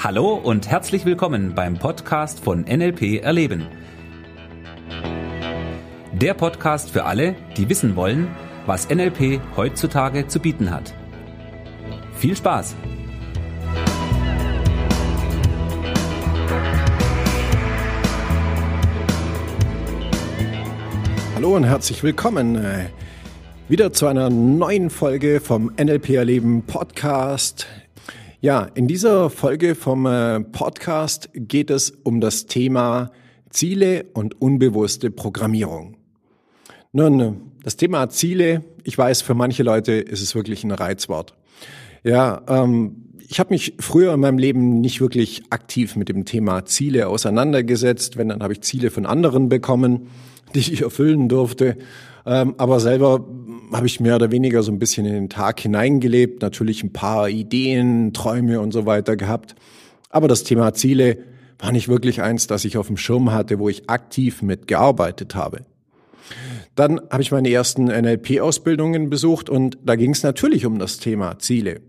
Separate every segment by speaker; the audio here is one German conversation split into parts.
Speaker 1: Hallo und herzlich willkommen beim Podcast von NLP Erleben. Der Podcast für alle, die wissen wollen, was NLP heutzutage zu bieten hat. Viel Spaß!
Speaker 2: Hallo und herzlich willkommen äh, wieder zu einer neuen Folge vom NLP Erleben Podcast. Ja, in dieser Folge vom äh, Podcast geht es um das Thema Ziele und unbewusste Programmierung. Nun, das Thema Ziele, ich weiß, für manche Leute ist es wirklich ein Reizwort. Ja, ähm, ich habe mich früher in meinem Leben nicht wirklich aktiv mit dem Thema Ziele auseinandergesetzt. Wenn, dann habe ich Ziele von anderen bekommen, die ich erfüllen durfte. Ähm, aber selber habe ich mehr oder weniger so ein bisschen in den Tag hineingelebt, natürlich ein paar Ideen, Träume und so weiter gehabt. Aber das Thema Ziele war nicht wirklich eins, das ich auf dem Schirm hatte, wo ich aktiv mitgearbeitet habe. Dann habe ich meine ersten NLP-Ausbildungen besucht und da ging es natürlich um das Thema Ziele.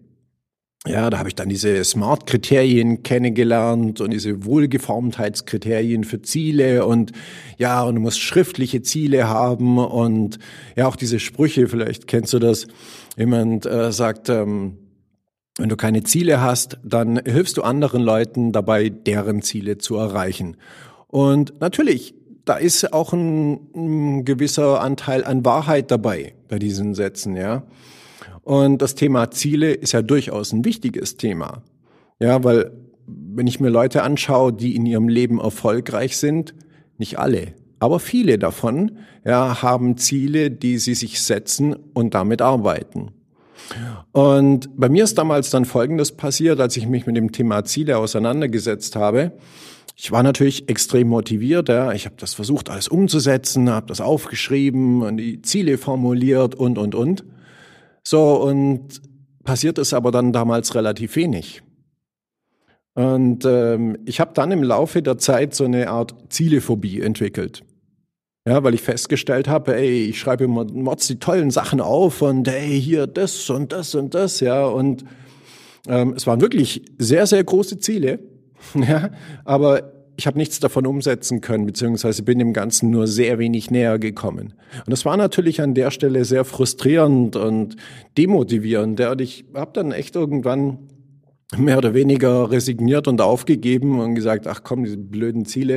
Speaker 2: Ja, da habe ich dann diese Smart-Kriterien kennengelernt und diese Wohlgeformtheitskriterien für Ziele und ja, und du musst schriftliche Ziele haben und ja, auch diese Sprüche, vielleicht kennst du das. Jemand äh, sagt, ähm, wenn du keine Ziele hast, dann hilfst du anderen Leuten dabei, deren Ziele zu erreichen. Und natürlich, da ist auch ein, ein gewisser Anteil an Wahrheit dabei bei diesen Sätzen, ja. Und das Thema Ziele ist ja durchaus ein wichtiges Thema. Ja, weil wenn ich mir Leute anschaue, die in ihrem Leben erfolgreich sind, nicht alle, aber viele davon, ja, haben Ziele, die sie sich setzen und damit arbeiten. Und bei mir ist damals dann Folgendes passiert, als ich mich mit dem Thema Ziele auseinandergesetzt habe. Ich war natürlich extrem motiviert. Ja. Ich habe das versucht, alles umzusetzen, habe das aufgeschrieben und die Ziele formuliert und, und, und. So, und passiert ist aber dann damals relativ wenig. Und ähm, ich habe dann im Laufe der Zeit so eine Art Zielephobie entwickelt. Ja, weil ich festgestellt habe, ey, ich schreibe immer Mods die tollen Sachen auf und ey, hier das und das und das, ja. Und ähm, es waren wirklich sehr, sehr große Ziele. ja, aber ich habe nichts davon umsetzen können, beziehungsweise bin dem Ganzen nur sehr wenig näher gekommen. Und das war natürlich an der Stelle sehr frustrierend und demotivierend. Und ich habe dann echt irgendwann mehr oder weniger resigniert und aufgegeben und gesagt, ach komm, diese blöden Ziele,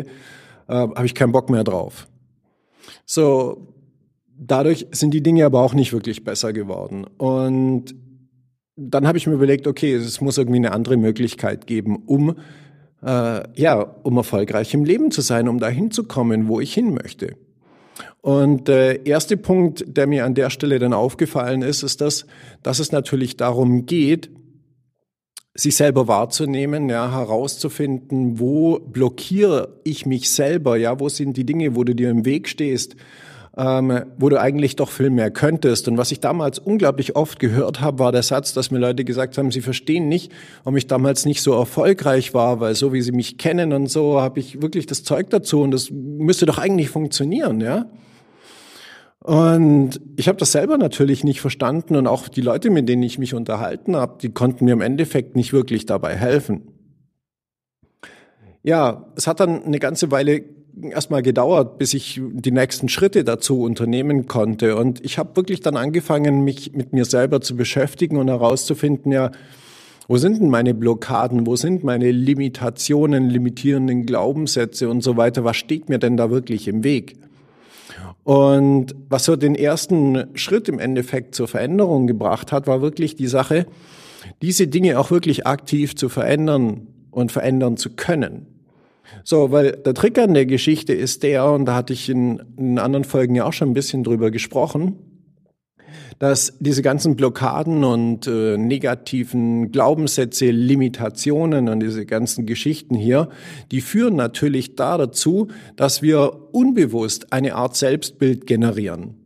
Speaker 2: äh, habe ich keinen Bock mehr drauf. So, dadurch sind die Dinge aber auch nicht wirklich besser geworden. Und dann habe ich mir überlegt, okay, es muss irgendwie eine andere Möglichkeit geben, um äh, ja, um erfolgreich im Leben zu sein, um dahin zu kommen, wo ich hin möchte. Und der erste Punkt, der mir an der Stelle dann aufgefallen ist, ist das, dass es natürlich darum geht, sich selber wahrzunehmen, ja, herauszufinden, wo blockiere ich mich selber, ja, wo sind die Dinge, wo du dir im Weg stehst, ähm, wo du eigentlich doch viel mehr könntest. Und was ich damals unglaublich oft gehört habe, war der Satz, dass mir Leute gesagt haben, sie verstehen nicht, warum ich damals nicht so erfolgreich war, weil so wie sie mich kennen und so habe ich wirklich das Zeug dazu und das müsste doch eigentlich funktionieren, ja. Und ich habe das selber natürlich nicht verstanden und auch die Leute, mit denen ich mich unterhalten habe, die konnten mir im Endeffekt nicht wirklich dabei helfen. Ja, es hat dann eine ganze Weile erstmal gedauert, bis ich die nächsten Schritte dazu unternehmen konnte. Und ich habe wirklich dann angefangen, mich mit mir selber zu beschäftigen und herauszufinden, ja, wo sind denn meine Blockaden? Wo sind meine Limitationen, limitierenden Glaubenssätze und so weiter? Was steht mir denn da wirklich im Weg? Und was so den ersten Schritt im Endeffekt zur Veränderung gebracht hat, war wirklich die Sache, diese Dinge auch wirklich aktiv zu verändern und verändern zu können. So, weil der Trick an der Geschichte ist der, und da hatte ich in, in anderen Folgen ja auch schon ein bisschen drüber gesprochen, dass diese ganzen Blockaden und äh, negativen Glaubenssätze, Limitationen und diese ganzen Geschichten hier, die führen natürlich da dazu, dass wir unbewusst eine Art Selbstbild generieren.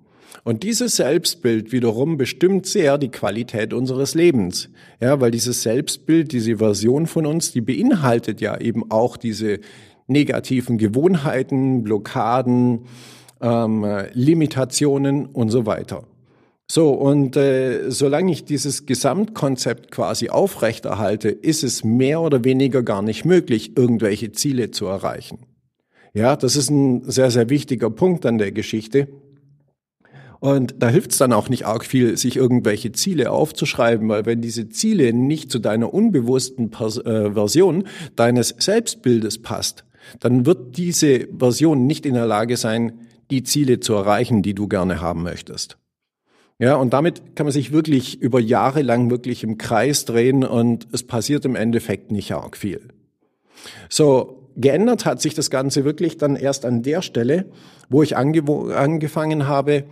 Speaker 2: Und dieses Selbstbild wiederum bestimmt sehr die Qualität unseres Lebens. Ja, weil dieses Selbstbild, diese Version von uns, die beinhaltet ja eben auch diese negativen Gewohnheiten, Blockaden, ähm, Limitationen und so weiter. So, und äh, solange ich dieses Gesamtkonzept quasi aufrechterhalte, ist es mehr oder weniger gar nicht möglich, irgendwelche Ziele zu erreichen. Ja, das ist ein sehr, sehr wichtiger Punkt an der Geschichte. Und da hilft es dann auch nicht arg viel, sich irgendwelche Ziele aufzuschreiben, weil wenn diese Ziele nicht zu deiner unbewussten Pers äh, Version deines Selbstbildes passt, dann wird diese Version nicht in der Lage sein, die Ziele zu erreichen, die du gerne haben möchtest. Ja, und damit kann man sich wirklich über Jahre lang wirklich im Kreis drehen und es passiert im Endeffekt nicht arg viel. So, geändert hat sich das Ganze wirklich dann erst an der Stelle, wo ich angefangen habe,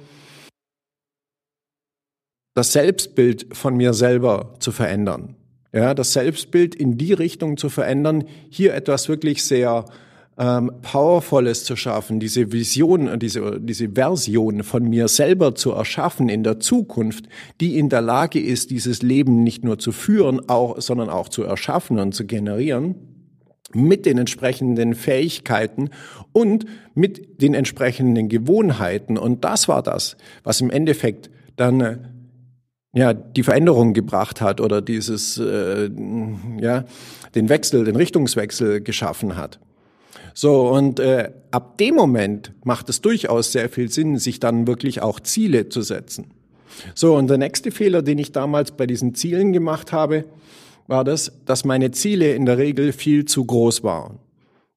Speaker 2: das Selbstbild von mir selber zu verändern. Ja, das Selbstbild in die Richtung zu verändern, hier etwas wirklich sehr ähm, Powervolles zu schaffen, diese Vision, diese, diese Version von mir selber zu erschaffen in der Zukunft, die in der Lage ist, dieses Leben nicht nur zu führen, auch, sondern auch zu erschaffen und zu generieren, mit den entsprechenden Fähigkeiten und mit den entsprechenden Gewohnheiten. Und das war das, was im Endeffekt dann äh, ja die Veränderung gebracht hat oder dieses äh, ja den Wechsel, den Richtungswechsel geschaffen hat. So, und äh, ab dem Moment macht es durchaus sehr viel Sinn, sich dann wirklich auch Ziele zu setzen. So, und der nächste Fehler, den ich damals bei diesen Zielen gemacht habe, war das, dass meine Ziele in der Regel viel zu groß waren.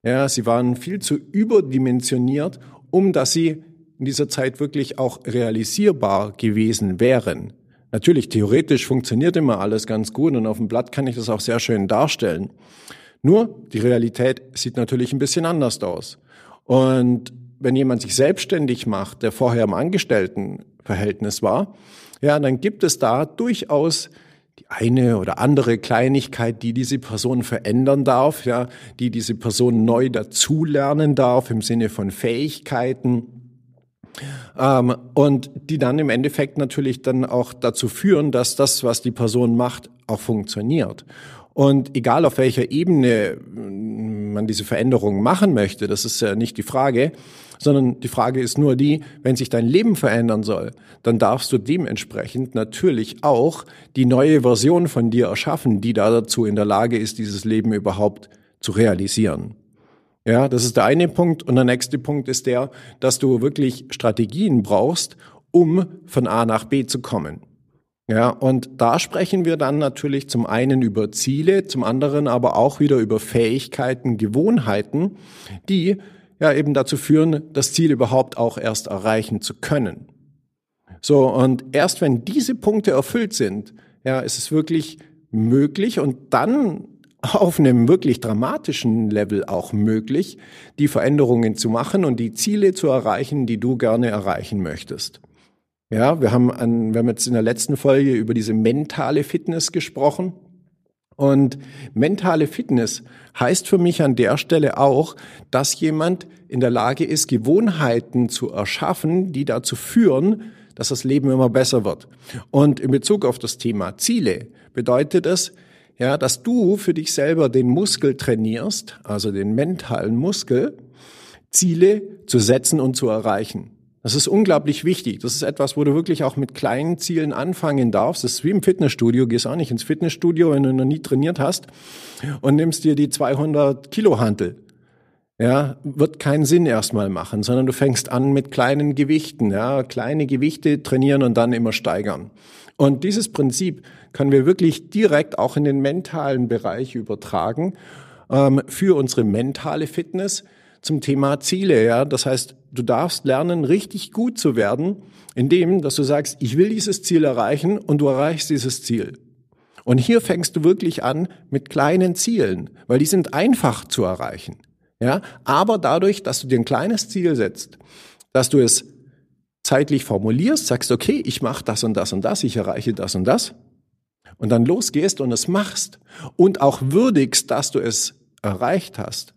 Speaker 2: Ja, sie waren viel zu überdimensioniert, um dass sie in dieser Zeit wirklich auch realisierbar gewesen wären. Natürlich, theoretisch funktioniert immer alles ganz gut und auf dem Blatt kann ich das auch sehr schön darstellen. Nur die Realität sieht natürlich ein bisschen anders aus. Und wenn jemand sich selbstständig macht, der vorher im Angestelltenverhältnis war, ja, dann gibt es da durchaus die eine oder andere Kleinigkeit, die diese Person verändern darf, ja, die diese Person neu dazulernen darf im Sinne von Fähigkeiten, ähm, und die dann im Endeffekt natürlich dann auch dazu führen, dass das, was die Person macht, auch funktioniert. Und egal auf welcher Ebene mm, man diese Veränderungen machen möchte, das ist ja nicht die Frage, sondern die Frage ist nur die, wenn sich dein Leben verändern soll, dann darfst du dementsprechend natürlich auch die neue Version von dir erschaffen, die da dazu in der Lage ist, dieses Leben überhaupt zu realisieren. Ja, das ist der eine Punkt. Und der nächste Punkt ist der, dass du wirklich Strategien brauchst, um von A nach B zu kommen. Ja, und da sprechen wir dann natürlich zum einen über Ziele, zum anderen aber auch wieder über Fähigkeiten, Gewohnheiten, die ja eben dazu führen, das Ziel überhaupt auch erst erreichen zu können. So, und erst wenn diese Punkte erfüllt sind, ja, ist es wirklich möglich und dann auf einem wirklich dramatischen Level auch möglich, die Veränderungen zu machen und die Ziele zu erreichen, die du gerne erreichen möchtest. Ja, wir haben, an, wir haben jetzt in der letzten Folge über diese mentale Fitness gesprochen. Und mentale Fitness heißt für mich an der Stelle auch, dass jemand in der Lage ist, Gewohnheiten zu erschaffen, die dazu führen, dass das Leben immer besser wird. Und in Bezug auf das Thema Ziele bedeutet es, ja, dass du für dich selber den Muskel trainierst, also den mentalen Muskel, Ziele zu setzen und zu erreichen. Das ist unglaublich wichtig. Das ist etwas, wo du wirklich auch mit kleinen Zielen anfangen darfst. Das ist wie im Fitnessstudio. Gehst auch nicht ins Fitnessstudio, wenn du noch nie trainiert hast und nimmst dir die 200 Kilo Hantel. Ja, wird keinen Sinn erstmal machen, sondern du fängst an mit kleinen Gewichten, ja, kleine Gewichte trainieren und dann immer steigern. Und dieses Prinzip können wir wirklich direkt auch in den mentalen Bereich übertragen ähm, für unsere mentale Fitness zum Thema Ziele. Ja, das heißt, du darfst lernen, richtig gut zu werden, indem, dass du sagst, ich will dieses Ziel erreichen und du erreichst dieses Ziel. Und hier fängst du wirklich an mit kleinen Zielen, weil die sind einfach zu erreichen. Ja, aber dadurch, dass du dir ein kleines Ziel setzt, dass du es zeitlich formulierst, sagst, okay, ich mache das und das und das, ich erreiche das und das, und dann losgehst und es machst und auch würdigst, dass du es erreicht hast.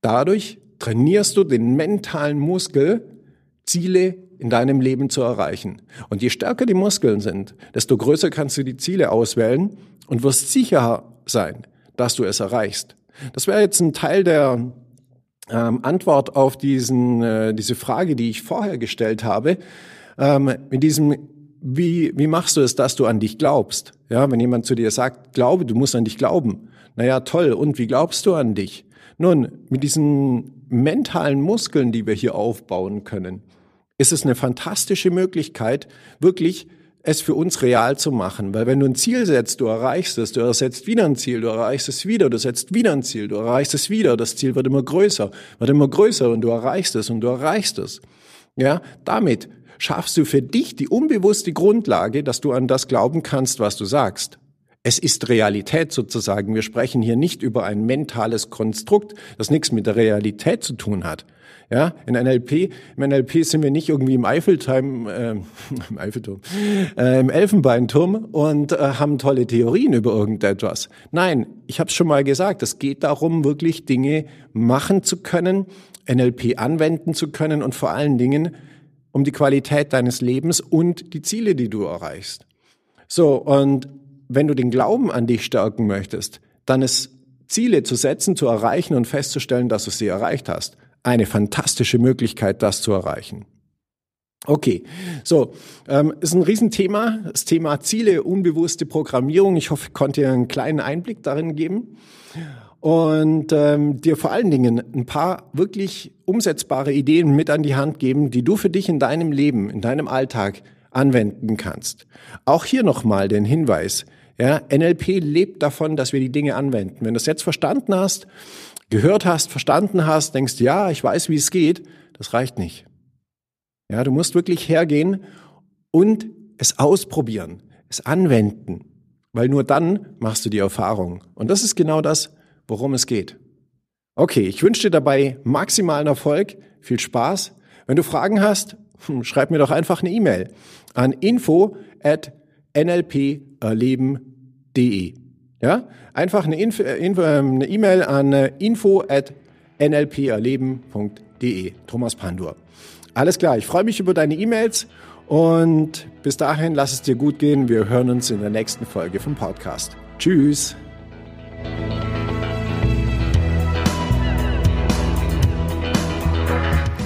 Speaker 2: Dadurch trainierst du den mentalen Muskel, Ziele in deinem Leben zu erreichen. Und je stärker die Muskeln sind, desto größer kannst du die Ziele auswählen und wirst sicher sein, dass du es erreichst. Das wäre jetzt ein Teil der ähm, Antwort auf diesen, äh, diese Frage, die ich vorher gestellt habe. Ähm, mit diesem wie, wie machst du es, dass du an dich glaubst? Ja, wenn jemand zu dir sagt, glaube, du musst an dich glauben. Naja, toll. Und wie glaubst du an dich? Nun, mit diesen mentalen Muskeln, die wir hier aufbauen können, ist es eine fantastische Möglichkeit, wirklich es für uns real zu machen. Weil wenn du ein Ziel setzt, du erreichst es, du setzt wieder ein Ziel, du erreichst es wieder, du setzt wieder ein Ziel, du erreichst es wieder, das Ziel wird immer größer, wird immer größer und du erreichst es und du erreichst es. Ja, damit schaffst du für dich die unbewusste Grundlage, dass du an das glauben kannst, was du sagst. Es ist Realität sozusagen. Wir sprechen hier nicht über ein mentales Konstrukt, das nichts mit der Realität zu tun hat. Ja, in NLP, im NLP sind wir nicht irgendwie im Eiffelturm, äh, im Eiffelturm, äh, im Elfenbeinturm und äh, haben tolle Theorien über irgendetwas. Nein, ich habe es schon mal gesagt, es geht darum, wirklich Dinge machen zu können, NLP anwenden zu können und vor allen Dingen um die Qualität deines Lebens und die Ziele, die du erreichst. So, und wenn du den Glauben an dich stärken möchtest, dann ist Ziele zu setzen, zu erreichen und festzustellen, dass du sie erreicht hast. Eine fantastische Möglichkeit, das zu erreichen. Okay, so, ähm, ist ein Riesenthema, das Thema Ziele, unbewusste Programmierung. Ich hoffe, ich konnte dir einen kleinen Einblick darin geben und ähm, dir vor allen Dingen ein paar wirklich umsetzbare Ideen mit an die Hand geben, die du für dich in deinem Leben, in deinem Alltag anwenden kannst. Auch hier nochmal den Hinweis. Ja, NLP lebt davon, dass wir die Dinge anwenden. Wenn du es jetzt verstanden hast, gehört hast, verstanden hast, denkst, ja, ich weiß, wie es geht, das reicht nicht. Ja, du musst wirklich hergehen und es ausprobieren, es anwenden, weil nur dann machst du die Erfahrung. Und das ist genau das, worum es geht. Okay, ich wünsche dir dabei maximalen Erfolg, viel Spaß. Wenn du Fragen hast, hm, schreib mir doch einfach eine E-Mail an info at nlperleben.de. Ja, einfach eine ähm, E-Mail an äh, info at nlperleben.de. Thomas Pandur. Alles klar, ich freue mich über deine E-Mails und bis dahin lass es dir gut gehen. Wir hören uns in der nächsten Folge vom Podcast. Tschüss.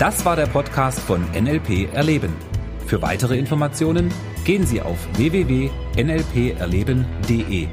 Speaker 1: Das war der Podcast von NLP Erleben. Für weitere Informationen gehen Sie auf www.nlperleben.de.